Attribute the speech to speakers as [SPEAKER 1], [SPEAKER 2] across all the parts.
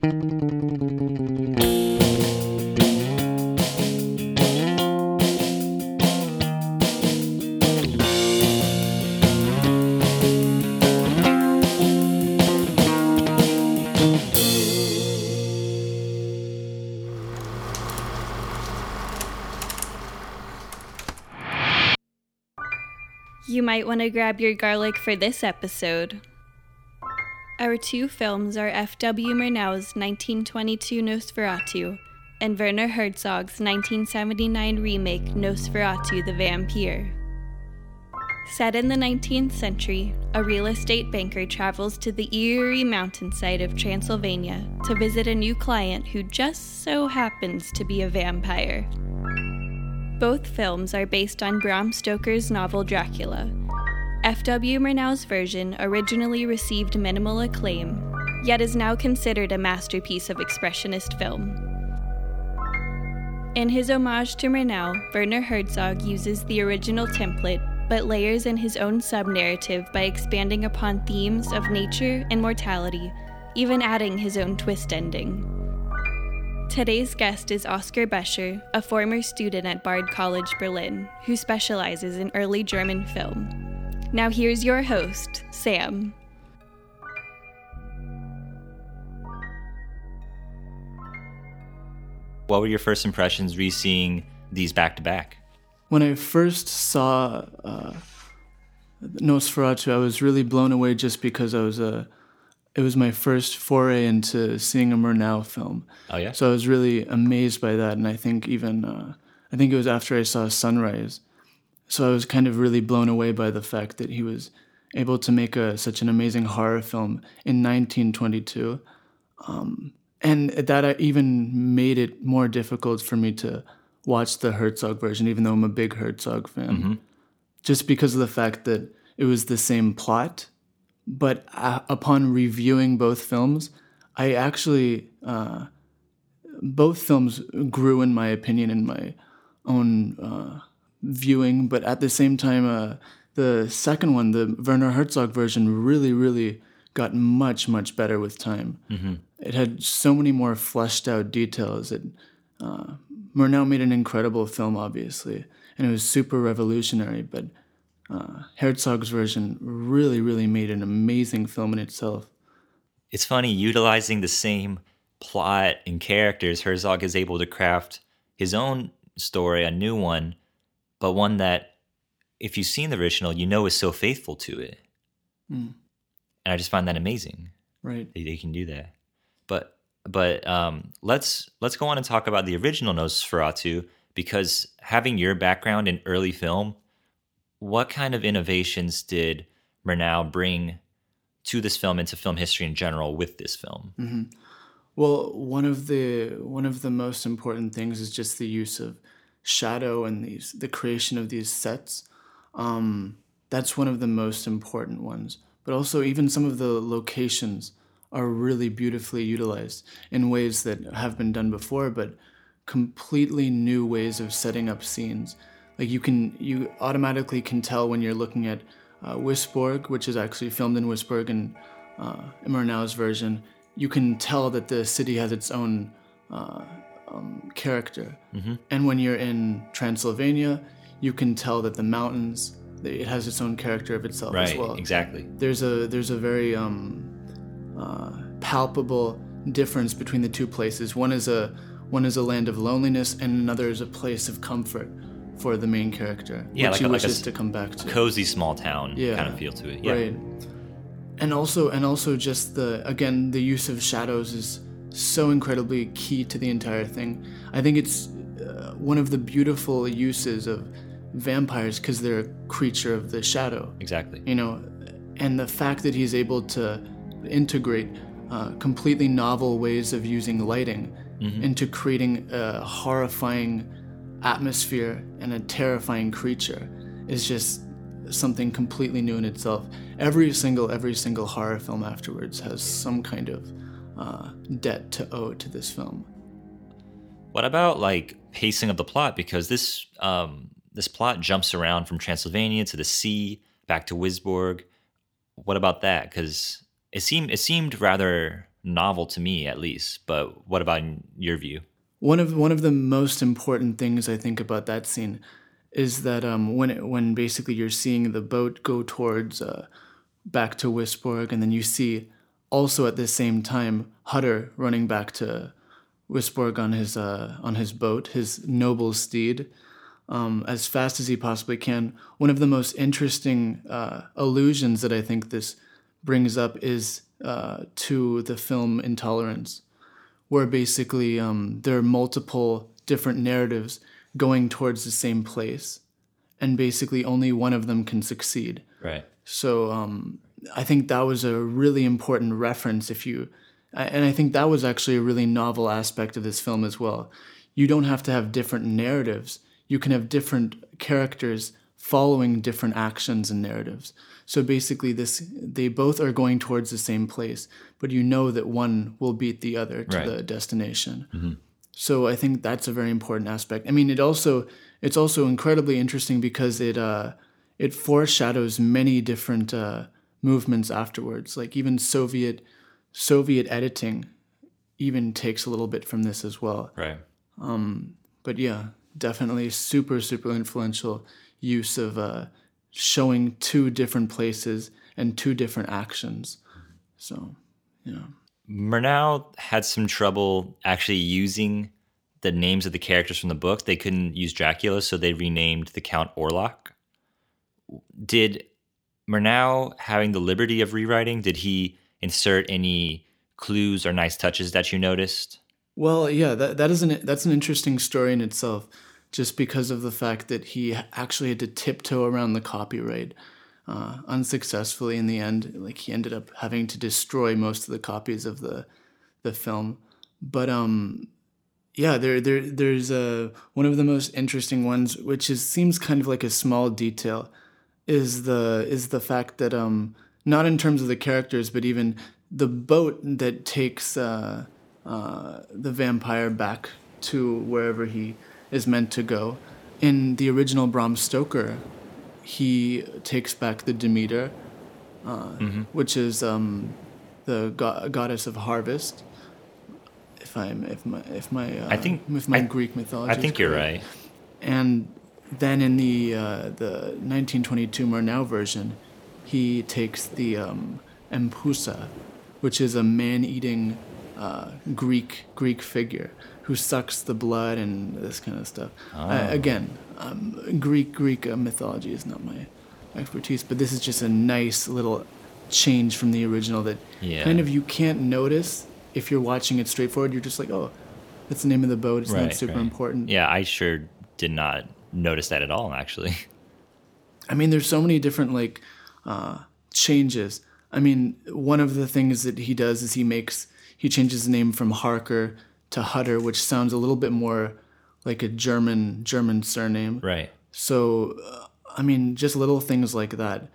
[SPEAKER 1] You might want to grab your garlic for this episode. Our two films are F.W. Murnau's 1922 Nosferatu and Werner Herzog's 1979 remake Nosferatu the Vampire. Set in the 19th century, a real estate banker travels to the eerie mountainside of Transylvania to visit a new client who just so happens to be a vampire. Both films are based on Bram Stoker's novel Dracula. F.W. Murnau's version originally received minimal acclaim, yet is now considered a masterpiece of expressionist film. In his homage to Murnau, Werner Herzog uses the original template but layers in his own sub narrative by expanding upon themes of nature and mortality, even adding his own twist ending. Today's guest is Oskar Bescher, a former student at Bard College Berlin, who specializes in early German film. Now, here's your host, Sam.
[SPEAKER 2] What were your first impressions re seeing these back to back?
[SPEAKER 3] When I first saw uh, Nosferatu, I was really blown away just because I was a. It was my first foray into seeing a Murnau film.
[SPEAKER 2] Oh yeah.
[SPEAKER 3] So I was really amazed by that, and I think even uh, I think it was after I saw Sunrise. So I was kind of really blown away by the fact that he was able to make a such an amazing horror film in 1922, um, and that even made it more difficult for me to watch the Herzog version, even though I'm a big Herzog fan,
[SPEAKER 2] Mm-hmm.
[SPEAKER 3] just because of the fact that it was the same plot. But uh, upon reviewing both films, I actually uh, both films grew in my opinion in my own uh, viewing. But at the same time, uh, the second one, the Werner Herzog version, really, really got much, much better with time. It had so many more fleshed out details. It uh, Murnau made an incredible film, obviously, and it was super revolutionary. But uh, Herzog's version really, really made an amazing film in itself.
[SPEAKER 2] It's funny utilizing the same plot and characters. Herzog is able to craft his own story, a new one, but one that, if you've seen the original, you know is so faithful to it.
[SPEAKER 3] Mm.
[SPEAKER 2] And I just find that amazing.
[SPEAKER 3] Right.
[SPEAKER 2] They, they can do that. But but um, let's let's go on and talk about the original Nosferatu because having your background in early film, what kind of innovations did Murnau bring to this film and to film history in general with this film?
[SPEAKER 3] Well, one of the one of the most important things is just the use of shadow and these the creation of these sets. Um, that's one of the most important ones. But also, even some of the locations are really beautifully utilized in ways that have been done before, but completely new ways of setting up scenes. Like you can, you automatically can tell when you're looking at uh, Wisborg, which is actually filmed in Wisborg in uh, Murnau's version. You can tell that the city has its own uh, um, character. And when you're in Transylvania, you can tell that the mountains, it has its own character of itself as
[SPEAKER 2] Right,
[SPEAKER 3] well
[SPEAKER 2] exactly.
[SPEAKER 3] there's a there's a very um, uh, palpable difference between the two places. One is a one is a land of loneliness, and another is a place of comfort for the main character,
[SPEAKER 2] Yeah,
[SPEAKER 3] which
[SPEAKER 2] like
[SPEAKER 3] he
[SPEAKER 2] a- like a
[SPEAKER 3] wishes to come back to.
[SPEAKER 2] Cozy small town
[SPEAKER 3] Yeah.
[SPEAKER 2] kind of feel to it. Yeah.
[SPEAKER 3] Right. And also and also just the again the use of shadows is so incredibly key to the entire thing. I think it's uh, one of the beautiful uses of vampires because they're a creature of the shadow
[SPEAKER 2] Exactly.
[SPEAKER 3] you know, and the fact that he's able to integrate uh, completely novel ways of using lighting into creating a horrifying atmosphere and a terrifying creature is just something completely new in itself. Every single, every single horror film afterwards has some kind of uh, debt to owe to this film.
[SPEAKER 2] What about like pacing of the plot? Because this um, this plot jumps around from Transylvania to the sea, back to Wisborg. What about that? Because it seemed it seemed rather novel to me, at least. But what about in your view?
[SPEAKER 3] One of one of the most important things I think about that scene is that um, when it, when basically you're seeing the boat go towards uh, back to Wisborg, and then you see also at the same time Hutter running back to Wisborg on his uh, on his boat, his noble steed, um, as fast as he possibly can. One of the most interesting uh, allusions that I think this brings up is uh, to the film Intolerance, where basically um, there are multiple different narratives going towards the same place, and basically only one of them can succeed.
[SPEAKER 2] Right.
[SPEAKER 3] So um, I think that was a really important reference. If you, and I think that was actually a really novel aspect of this film as well. You don't have to have different narratives. You can have different characters following different actions and narratives. So basically, this they both are going towards the same place, but you know that one will beat the other to
[SPEAKER 2] Right.
[SPEAKER 3] the destination. So I think that's a very important aspect. I mean, it also it's also incredibly interesting because it uh, it foreshadows many different uh, movements afterwards. Like even Soviet Soviet editing even takes a little bit from this as well.
[SPEAKER 2] Right.
[SPEAKER 3] But yeah, definitely super super influential use of uh, showing two different places and two different actions. So yeah.
[SPEAKER 2] Murnau had some trouble actually using the names of the characters from the book. They couldn't use Dracula, so they renamed the Count Orlok. Did Murnau, having the liberty of rewriting, did he insert any clues or nice touches that you noticed?
[SPEAKER 3] Well, yeah, that that is an that's an interesting story in itself, just because of the fact that he actually had to tiptoe around the copyright uh, unsuccessfully in the end. Like he ended up having to destroy most of the copies of the the film. But um, yeah, there there there's a one of the most interesting ones, which is seems kind of like a small detail, is the is the fact that um not in terms of the characters, but even the boat that takes uh, uh, the vampire back to wherever he is meant to go. In the original Bram Stoker, he takes back the Demeter, uh, which is um, the go- goddess of harvest. If I'm if my if my uh,
[SPEAKER 2] I think-
[SPEAKER 3] if my
[SPEAKER 2] I-
[SPEAKER 3] Greek mythology.
[SPEAKER 2] I think you're right.
[SPEAKER 3] And then in the uh, the 1922 Murnau version, he takes the um, Empusa, which is a man-eating uh, Greek Greek figure who sucks the blood and this kind of stuff. Uh, again, um, Greek Greek uh, mythology is not my expertise, but this is just a nice little change from the original that
[SPEAKER 2] Yeah.
[SPEAKER 3] kind of you can't notice if you're watching it straightforward. You're just like, oh, that's the name of the boat. It's
[SPEAKER 2] Right,
[SPEAKER 3] not super
[SPEAKER 2] right.
[SPEAKER 3] important.
[SPEAKER 2] Yeah, I sure did not notice that at all, actually.
[SPEAKER 3] I mean, there's so many different like uh, changes. I mean, one of the things that he does is he makes he changes the name from Harker to Hutter, which sounds a little bit more like a German German surname.
[SPEAKER 2] Right.
[SPEAKER 3] So, uh, I mean, just little things like that.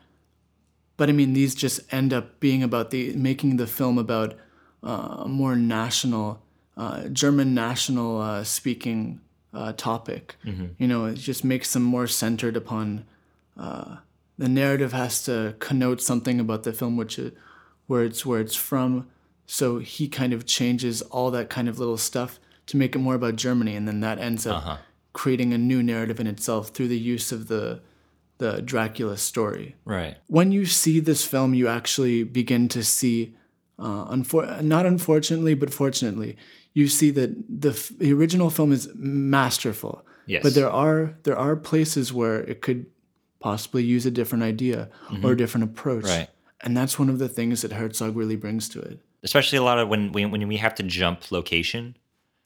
[SPEAKER 3] But I mean, these just end up being about the making the film about uh, more national, uh, German national uh, speaking uh, topic. You know, it just makes them more centered upon uh, the narrative has to connote something about the film, which is where it's where it's from. So he kind of changes all that kind of little stuff to make it more about Germany, and then that ends up creating a new narrative in itself through the use of the the Dracula story.
[SPEAKER 2] Right.
[SPEAKER 3] When you see this film, you actually begin to see, uh, unfor- not unfortunately, but fortunately, you see that the, f- the original film is masterful.
[SPEAKER 2] Yes.
[SPEAKER 3] But there are there are places where it could possibly use a different idea or a different approach.
[SPEAKER 2] Right.
[SPEAKER 3] And that's one of the things that Herzog really brings to it.
[SPEAKER 2] especially a lot of when when, when we have to jump location.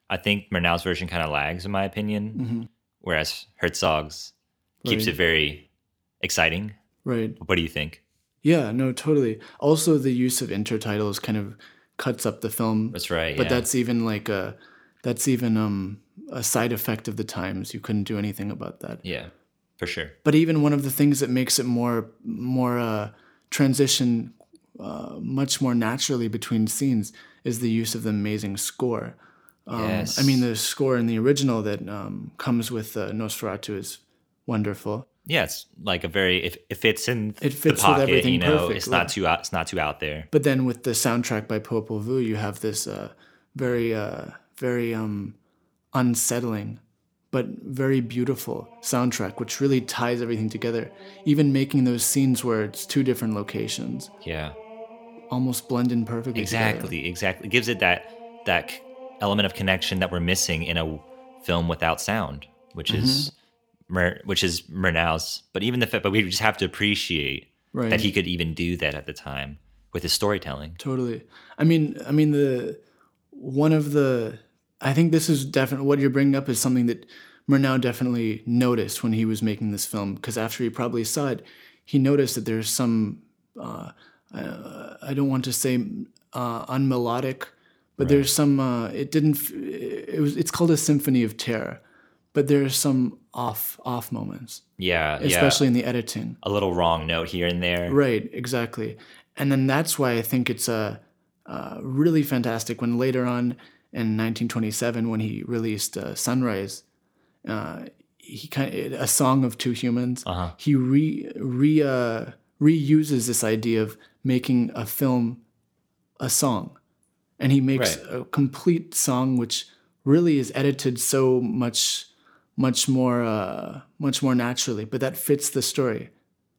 [SPEAKER 2] I think Murnau's version kind of lags, in my opinion, whereas Herzog's keeps
[SPEAKER 3] Right.
[SPEAKER 2] it very exciting.
[SPEAKER 3] Right.
[SPEAKER 2] What do you think?
[SPEAKER 3] Yeah, no, totally. Also, the use of intertitles kind of cuts up the film.
[SPEAKER 2] That's right.
[SPEAKER 3] But
[SPEAKER 2] yeah.
[SPEAKER 3] that's even like a that's even um a side effect of the times. You couldn't do anything about that.
[SPEAKER 2] yeah, for sure.
[SPEAKER 3] But even one of the things that makes it more more uh, transition uh, much more naturally between scenes is the use of the amazing score. Um,
[SPEAKER 2] yes.
[SPEAKER 3] I mean, the score in the original that um, comes with uh, Nosferatu is wonderful.
[SPEAKER 2] Yeah, it's like a very if it fits in
[SPEAKER 3] It fits
[SPEAKER 2] the pocket,
[SPEAKER 3] everything
[SPEAKER 2] you know,
[SPEAKER 3] perfect,
[SPEAKER 2] it's not too out it's not too out there.
[SPEAKER 3] But then with the soundtrack by Popol Vuh, you have this uh, very, uh, very um, unsettling, but very beautiful soundtrack, which really ties everything together. Even making those scenes where it's two different locations
[SPEAKER 2] Yeah.
[SPEAKER 3] almost blend in perfectly. together.
[SPEAKER 2] Exactly, exactly. It gives it that that element of connection that we're missing in a film without sound, which is
[SPEAKER 3] Mm-hmm.
[SPEAKER 2] Mer, which is Murnau's. But even the fact, but we just have to appreciate
[SPEAKER 3] Right.
[SPEAKER 2] that he could even do that at the time with his storytelling.
[SPEAKER 3] Totally. I mean, I mean the one of the I think this is definitely what you're bringing up is something that Murnau definitely noticed when he was making this film because after he probably saw it, he noticed that there's some uh, uh, I don't want to say uh, unmelodic, but there's some uh, it didn't it was it's called a symphony of terror, but there's some off off moments,
[SPEAKER 2] Yeah,
[SPEAKER 3] especially
[SPEAKER 2] yeah.
[SPEAKER 3] in the editing.
[SPEAKER 2] A little wrong note here and there.
[SPEAKER 3] Right, exactly. And then that's why I think it's uh, uh, really fantastic when later on in 1927, when he released uh, Sunrise, uh, he kind of, a song of two humans.
[SPEAKER 2] Uh-huh.
[SPEAKER 3] He re re uh, reuses this idea of making a film a song, and he makes
[SPEAKER 2] Right.
[SPEAKER 3] a complete song which really is edited so much much more uh, much more naturally, but that fits the story.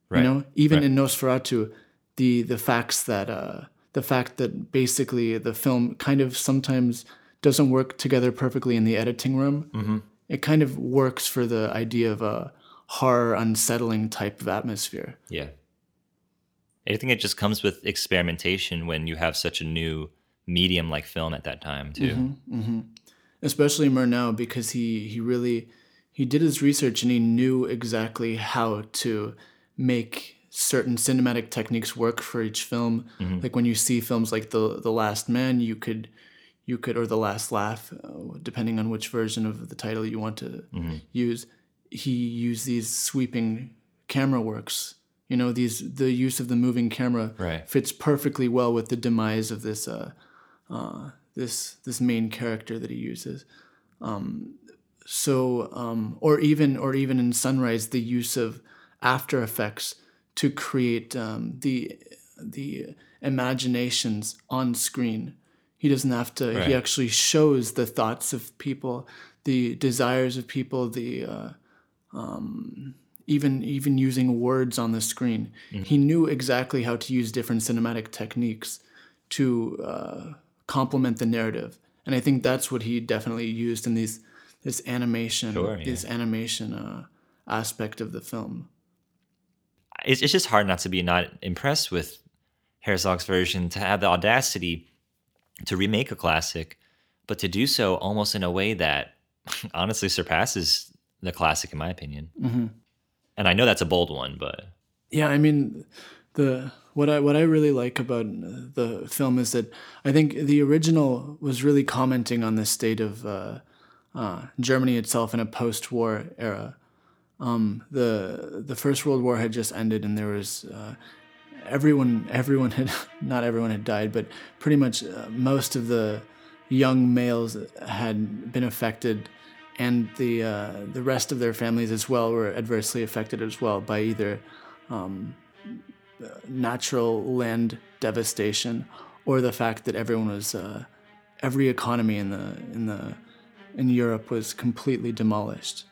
[SPEAKER 2] Right.
[SPEAKER 3] You know, even
[SPEAKER 2] Right.
[SPEAKER 3] in Nosferatu, the the facts that uh, the fact that basically the film kind of sometimes doesn't work together perfectly in the editing room.
[SPEAKER 2] Mm-hmm.
[SPEAKER 3] It kind of works for the idea of a horror, unsettling type of atmosphere.
[SPEAKER 2] Yeah. I think it just comes with experimentation when you have such a new medium like film at that time too.
[SPEAKER 3] Mm-hmm. especially Murnau because he he really he did his research and he knew exactly how to make certain cinematic techniques work for each film. Like when you see films like the the Last Man, you could you could or the Last Laugh, uh, depending on which version of the title you want to use. He used these sweeping camera works. You know, these the use of the moving camera
[SPEAKER 2] Right.
[SPEAKER 3] fits perfectly well with the demise of this uh, uh, this this main character that he uses. Um, so, um, or even or even in Sunrise, the use of After Effects to create um, the the imaginations on screen. He doesn't have to.
[SPEAKER 2] Right.
[SPEAKER 3] He actually shows the thoughts of people, the desires of people, the uh, um, even even using words on the screen. He knew exactly how to use different cinematic techniques to uh, complement the narrative, and I think that's what he definitely used in these this animation,
[SPEAKER 2] Sure, yeah.
[SPEAKER 3] this animation uh, aspect of the film.
[SPEAKER 2] It's, it's just hard not to be not impressed with Herzog's version to have the audacity to remake a classic, but to do so almost in a way that honestly surpasses the classic, in my opinion. Mm-hmm. And I know that's a bold one, but
[SPEAKER 3] Yeah, I mean, the what I what I really like about the film is that I think the original was really commenting on the state of uh, uh, Germany itself in a post-war era. Um, the the First World War had just ended, and there was uh, everyone everyone had not everyone had died, but pretty much uh, most of the young males had been affected, and the uh, the rest of their families as well were adversely affected as well by either um, natural land devastation or the fact that everyone was uh, every economy in the in the in Europe was completely demolished.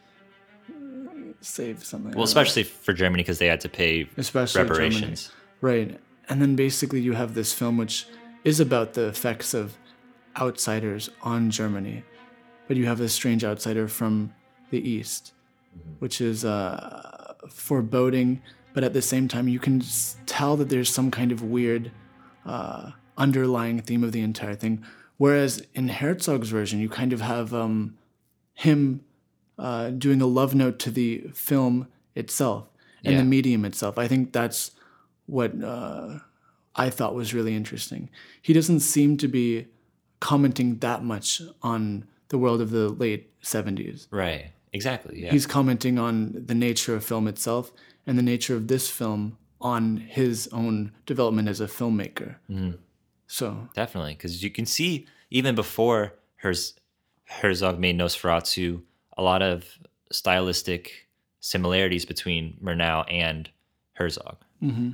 [SPEAKER 3] Save something.
[SPEAKER 2] well, especially for Germany because they had to pay
[SPEAKER 3] especially Germany.
[SPEAKER 2] reparations.
[SPEAKER 3] Right. And then basically you have this film which is about the effects of outsiders on Germany. But you have a strange outsider from the East, which is uh, foreboding, but at the same time you can tell that there's some kind of weird uh, underlying theme of the entire thing. Whereas in Herzog's version, you kind of have um, him uh, doing a love note to the film itself and
[SPEAKER 2] Yeah.
[SPEAKER 3] the medium itself. I think that's what uh, I thought was really interesting. He doesn't seem to be commenting that much on the world of the late 70s.
[SPEAKER 2] Right. Exactly. Yeah.
[SPEAKER 3] He's commenting on the nature of film itself and the nature of this film on his own development as a filmmaker. So,
[SPEAKER 2] Definitely, because you can see even before Herz- Herzog made Nosferatu, a lot of stylistic similarities between Murnau and Herzog.
[SPEAKER 3] hmm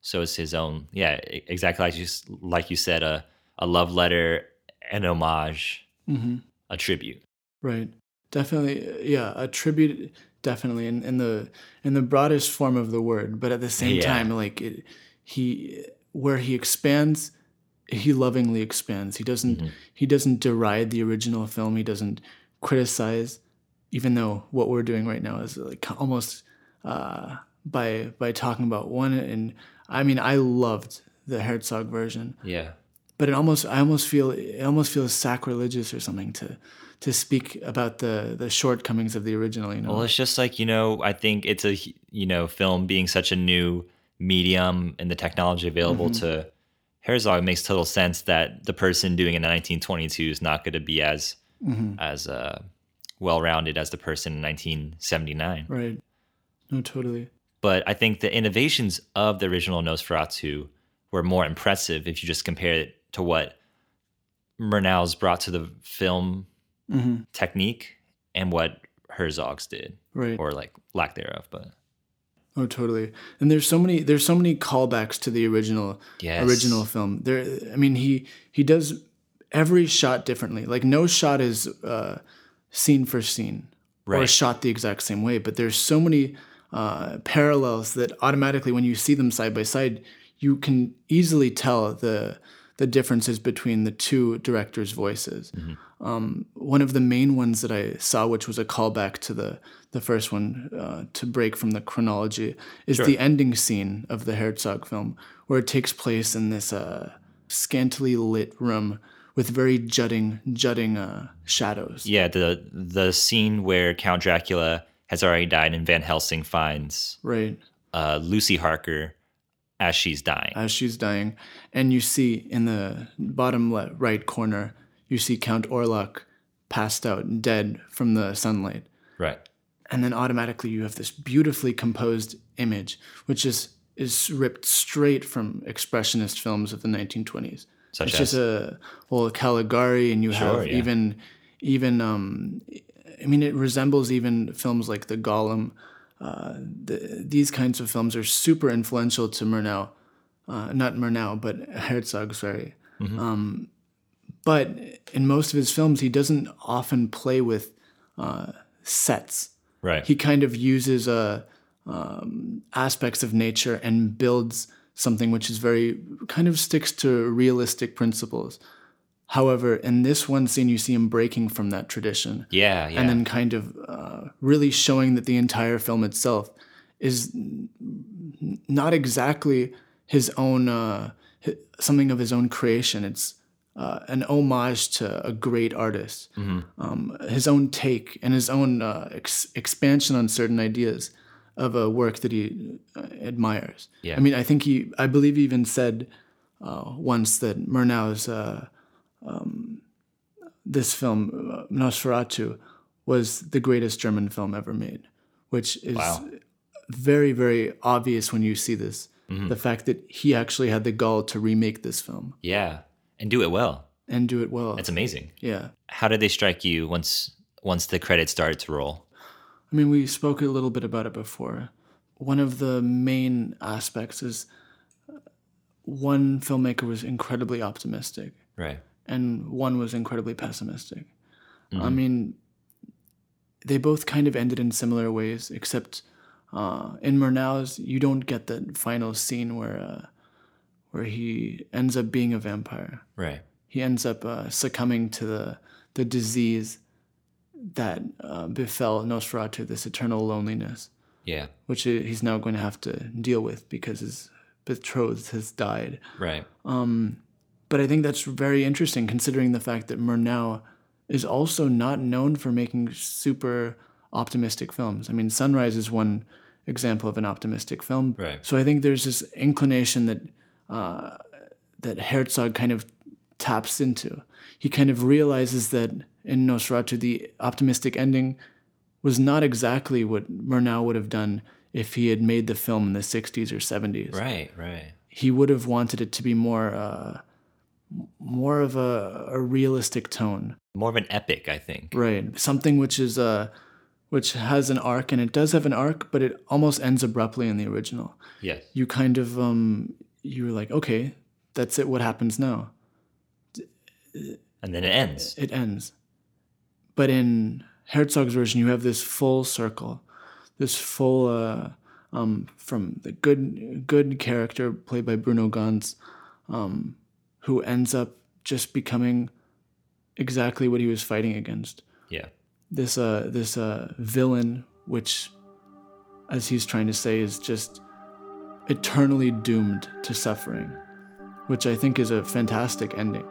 [SPEAKER 2] So it's his own, yeah, exactly like you like you said, a a love letter, an homage,
[SPEAKER 3] hmm
[SPEAKER 2] a tribute.
[SPEAKER 3] Right. Definitely. uh, Yeah. A tribute. Definitely in, in the in the broadest form of the word, but at the same
[SPEAKER 2] Yeah.
[SPEAKER 3] time, like it, he where he expands, he lovingly expands. He doesn't he doesn't deride the original film. He doesn't criticize, even though what we're doing right now is like almost uh, by by talking about one. And I mean, I loved the Herzog version
[SPEAKER 2] Yeah,
[SPEAKER 3] but it almost I almost feel it almost feels sacrilegious or something to to speak about the the shortcomings of the original. You know,
[SPEAKER 2] Well, it's just like, you know, I think it's a, you know, film being such a new medium and the technology available to Herzog makes total sense that the person doing it in 1922 is not going to be as, as uh, well rounded as the person in 1979.
[SPEAKER 3] right? No, totally.
[SPEAKER 2] But I think the innovations of the original Nosferatu were more impressive if you just compare it to what Murnau's brought to the film
[SPEAKER 3] hmm
[SPEAKER 2] technique and what Herzog's did,
[SPEAKER 3] Right.
[SPEAKER 2] or like lack thereof. But
[SPEAKER 3] Oh, totally. And there's so many there's so many callbacks to the original
[SPEAKER 2] Yes.
[SPEAKER 3] original film. There, I mean, he he does every shot differently. Like no shot is uh, scene for scene or shot the exact same way. But there's so many uh, parallels that automatically, when you see them side by side, you can easily tell the the differences between the two directors' voices. Um, one of the main ones that I saw, which was a callback to the the first one, uh, to break from the chronology, is the ending scene of the Herzog film, where it takes place in this uh, scantily lit room with very jutting, jutting uh, shadows.
[SPEAKER 2] Yeah, the the scene where Count Dracula has already died and Van Helsing finds
[SPEAKER 3] Right.
[SPEAKER 2] uh, Lucy Harker as she's dying.
[SPEAKER 3] as she's dying, and you see in the bottom right corner, you see Count Orlok passed out, dead from the sunlight,
[SPEAKER 2] right.
[SPEAKER 3] and then automatically you have this beautifully composed image, which is is ripped straight from expressionist films of the 1920s.
[SPEAKER 2] Such
[SPEAKER 3] it's
[SPEAKER 2] as
[SPEAKER 3] just a well Caligari, and you
[SPEAKER 2] Sure,
[SPEAKER 3] have
[SPEAKER 2] yeah.
[SPEAKER 3] even even um, I mean it resembles even films like the Golem. Uh, the, these kinds of films are super influential to Murnau, uh, not Murnau, but Herzog. Sorry,
[SPEAKER 2] Mm-hmm.
[SPEAKER 3] um, but in most of his films, he doesn't often play with uh, sets
[SPEAKER 2] right.
[SPEAKER 3] he kind of uses uh, um, aspects of nature and builds something which is very kind of sticks to realistic principles. However, in this one scene, you see him breaking from that tradition
[SPEAKER 2] yeah, yeah.
[SPEAKER 3] and then kind of uh, really showing that the entire film itself is n- not exactly his own uh, hi- something of his own creation. It's uh, an homage to a great artist, um, his own take and his own uh, ex- expansion on certain ideas of a work that he uh, admires.
[SPEAKER 2] Yeah.
[SPEAKER 3] I mean, I think he, I believe, he even said uh, once that Murnau's uh, um, this film uh, Nosferatu was the greatest German film ever made, which is
[SPEAKER 2] Wow.
[SPEAKER 3] very, very obvious when you see this.
[SPEAKER 2] Mm-hmm.
[SPEAKER 3] The fact that he actually had the gall to remake this film
[SPEAKER 2] yeah, and do it well.
[SPEAKER 3] and do it well.
[SPEAKER 2] It's amazing.
[SPEAKER 3] yeah.
[SPEAKER 2] How did they strike you once once the credits started to roll?
[SPEAKER 3] I mean, we spoke a little bit about it before. One of the main aspects is uh, one filmmaker was incredibly optimistic
[SPEAKER 2] Right.
[SPEAKER 3] And one was incredibly pessimistic.
[SPEAKER 2] Mm-hmm.
[SPEAKER 3] I mean, they both kind of ended in similar ways, except uh, in Murnau's, you don't get that final scene where uh, where he ends up being a vampire.
[SPEAKER 2] Right.
[SPEAKER 3] He ends up uh, succumbing to the the disease that uh, befell Nosferatu, this eternal loneliness,
[SPEAKER 2] Yeah.
[SPEAKER 3] which he's now going to have to deal with because his betrothed has died.
[SPEAKER 2] Right.
[SPEAKER 3] But I think that's very interesting considering the fact that Murnau is also not known for making super optimistic films. I mean, Sunrise is one example of an optimistic film.
[SPEAKER 2] Right.
[SPEAKER 3] So I think there's this inclination that uh, that Herzog kind of taps into. He kind of realizes that in Nosferatu, the optimistic ending was not exactly what Murnau would have done if he had made the film in the 60s or 70s
[SPEAKER 2] Right. Right.
[SPEAKER 3] he would have wanted it to be more uh, more of a, a realistic tone
[SPEAKER 2] More of an epic, I think.
[SPEAKER 3] right something which is uh, which has an arc and it does have an arc, but it almost ends abruptly in the original.
[SPEAKER 2] Yes.
[SPEAKER 3] You kind of um you're like, okay, that's it. What happens now?
[SPEAKER 2] And then it ends.
[SPEAKER 3] It ends. But in Herzog's version, you have this full circle, this full uh, um, from the good good character played by Bruno Ganz, um, who ends up just becoming exactly what he was fighting against.
[SPEAKER 2] Yeah.
[SPEAKER 3] This uh this uh villain, which, as he's trying to say, is just eternally doomed to suffering, which I think is a fantastic ending.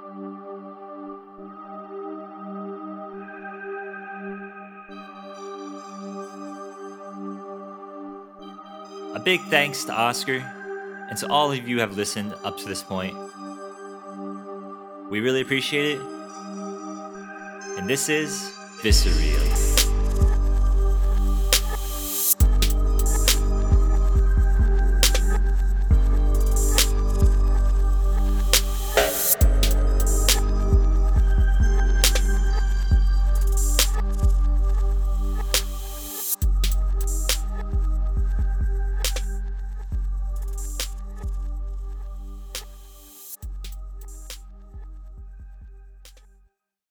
[SPEAKER 2] A big thanks to Oscar and to all of you who have listened up to this point. We really appreciate it. And this is Viscereal.